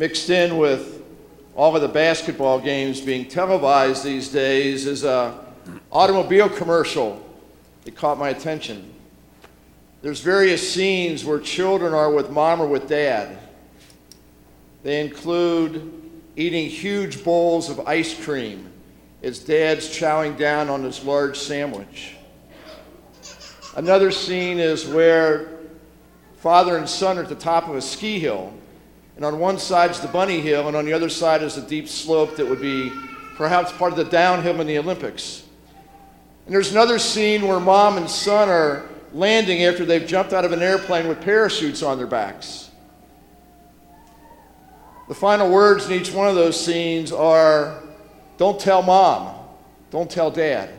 mixed in with all of the basketball games being televised these days is a automobile commercial that caught my attention. There's various scenes where children are with mom or with dad. They include eating huge bowls of ice cream as dad's chowing down on his large sandwich. Another scene is where father and son are at the top of a ski hill, and on one side is the bunny hill, and on the other side is a deep slope that would be perhaps part of the downhill in the Olympics. And there's another scene where mom and son are landing after they've jumped out of an airplane with parachutes on their backs. The final words in each one of those scenes are don't tell mom, don't tell dad.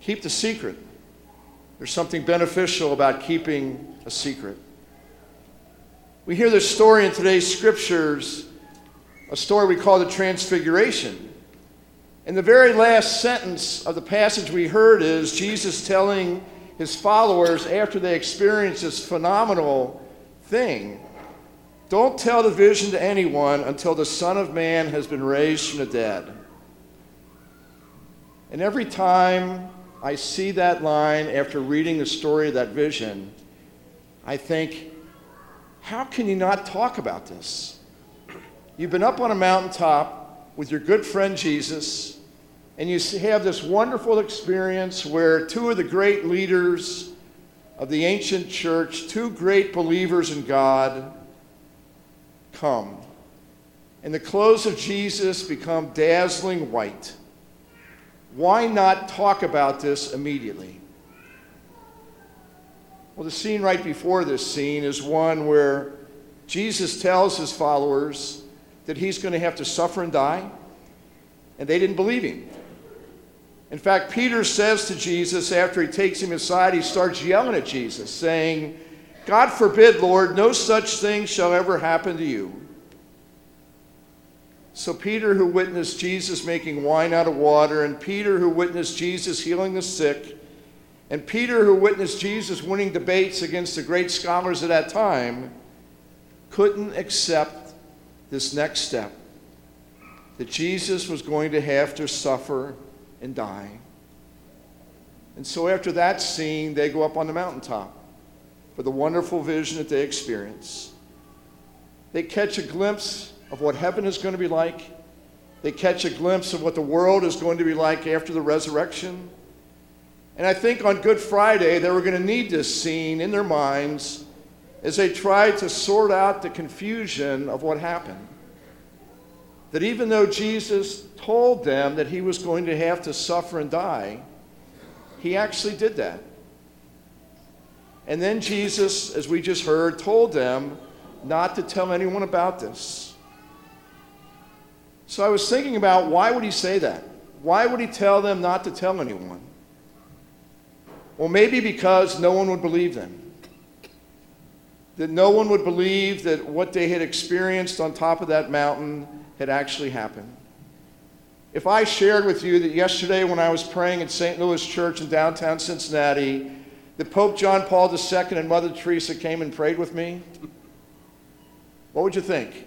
Keep the secret. There's something beneficial about keeping a secret. We hear this story in today's scriptures, a story we call the Transfiguration. And the very last sentence of the passage we heard is Jesus telling his followers after they experience this phenomenal thing don't tell the vision to anyone until the Son of Man has been raised from the dead. And every time I see that line after reading the story of that vision, I think, how can you not talk about this? You've been up on a mountaintop with your good friend Jesus, and you have this wonderful experience where two of the great leaders of the ancient church, two great believers in God, come. And the clothes of Jesus become dazzling white. Why not talk about this immediately? Well, the scene right before this scene is one where Jesus tells his followers that he's going to have to suffer and die, and they didn't believe him. In fact, Peter says to Jesus after he takes him aside, he starts yelling at Jesus, saying, God forbid, Lord, no such thing shall ever happen to you. So, Peter, who witnessed Jesus making wine out of water, and Peter, who witnessed Jesus healing the sick, and Peter, who witnessed Jesus winning debates against the great scholars of that time, couldn't accept this next step that Jesus was going to have to suffer and die. And so, after that scene, they go up on the mountaintop for the wonderful vision that they experience. They catch a glimpse of what heaven is going to be like. They catch a glimpse of what the world is going to be like after the resurrection. And I think on Good Friday, they were going to need this scene in their minds as they tried to sort out the confusion of what happened. That even though Jesus told them that he was going to have to suffer and die, he actually did that. And then Jesus, as we just heard, told them not to tell anyone about this. So I was thinking about why would he say that? Why would he tell them not to tell anyone? Well, maybe because no one would believe them. That no one would believe that what they had experienced on top of that mountain had actually happened. If I shared with you that yesterday when I was praying at St. Louis Church in downtown Cincinnati, that Pope John Paul II and Mother Teresa came and prayed with me, what would you think?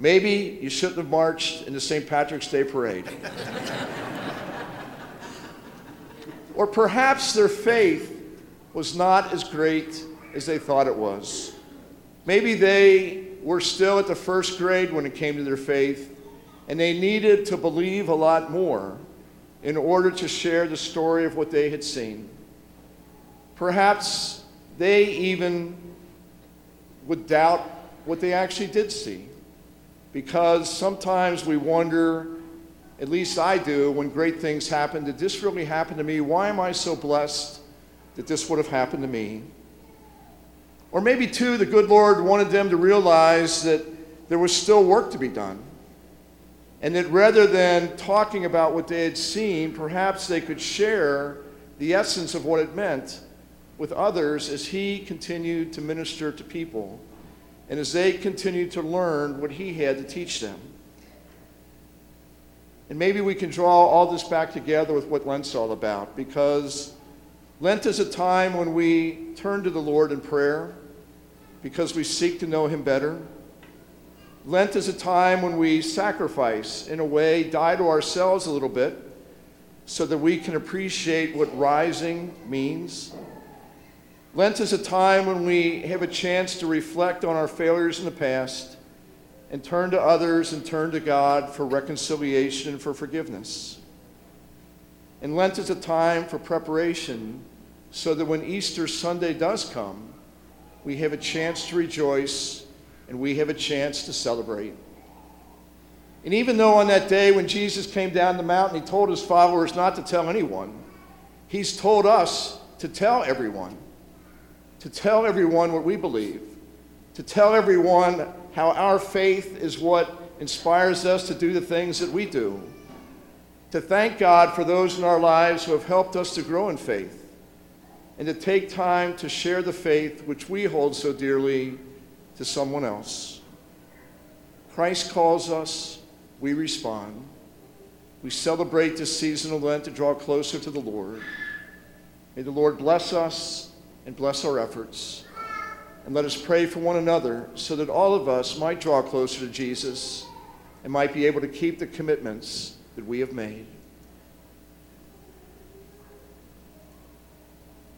Maybe you shouldn't have marched in the St. Patrick's Day parade. or perhaps their faith was not as great as they thought it was. Maybe they were still at the first grade when it came to their faith, and they needed to believe a lot more in order to share the story of what they had seen. Perhaps they even would doubt what they actually did see because sometimes we wonder, at least I do, when great things happen, did this really happen to me? Why am I so blessed that this would have happened to me? Or maybe, too, the good Lord wanted them to realize that there was still work to be done. And that rather than talking about what they had seen, perhaps they could share the essence of what it meant with others as he continued to minister to people and as they continued to learn what he had to teach them. And maybe we can draw all this back together with what Lent's all about because Lent is a time when we turn to the Lord in prayer because we seek to know him better. Lent is a time when we sacrifice, in a way, die to ourselves a little bit so that we can appreciate what rising means. Lent is a time when we have a chance to reflect on our failures in the past and turn to others and turn to God for reconciliation and for forgiveness. And Lent is a time for preparation so that when Easter Sunday does come, we have a chance to rejoice and we have a chance to celebrate. And even though on that day when Jesus came down the mountain, he told his followers not to tell anyone, he's told us to tell everyone, to tell everyone what we believe, to tell everyone how our faith is what inspires us to do the things that we do, to thank God for those in our lives who have helped us to grow in faith, and to take time to share the faith which we hold so dearly to someone else. Christ calls us, we respond. We celebrate this season of Lent to draw closer to the Lord. May the Lord bless us and bless our efforts. And let us pray for one another so that all of us might draw closer to Jesus and might be able to keep the commitments that we have made.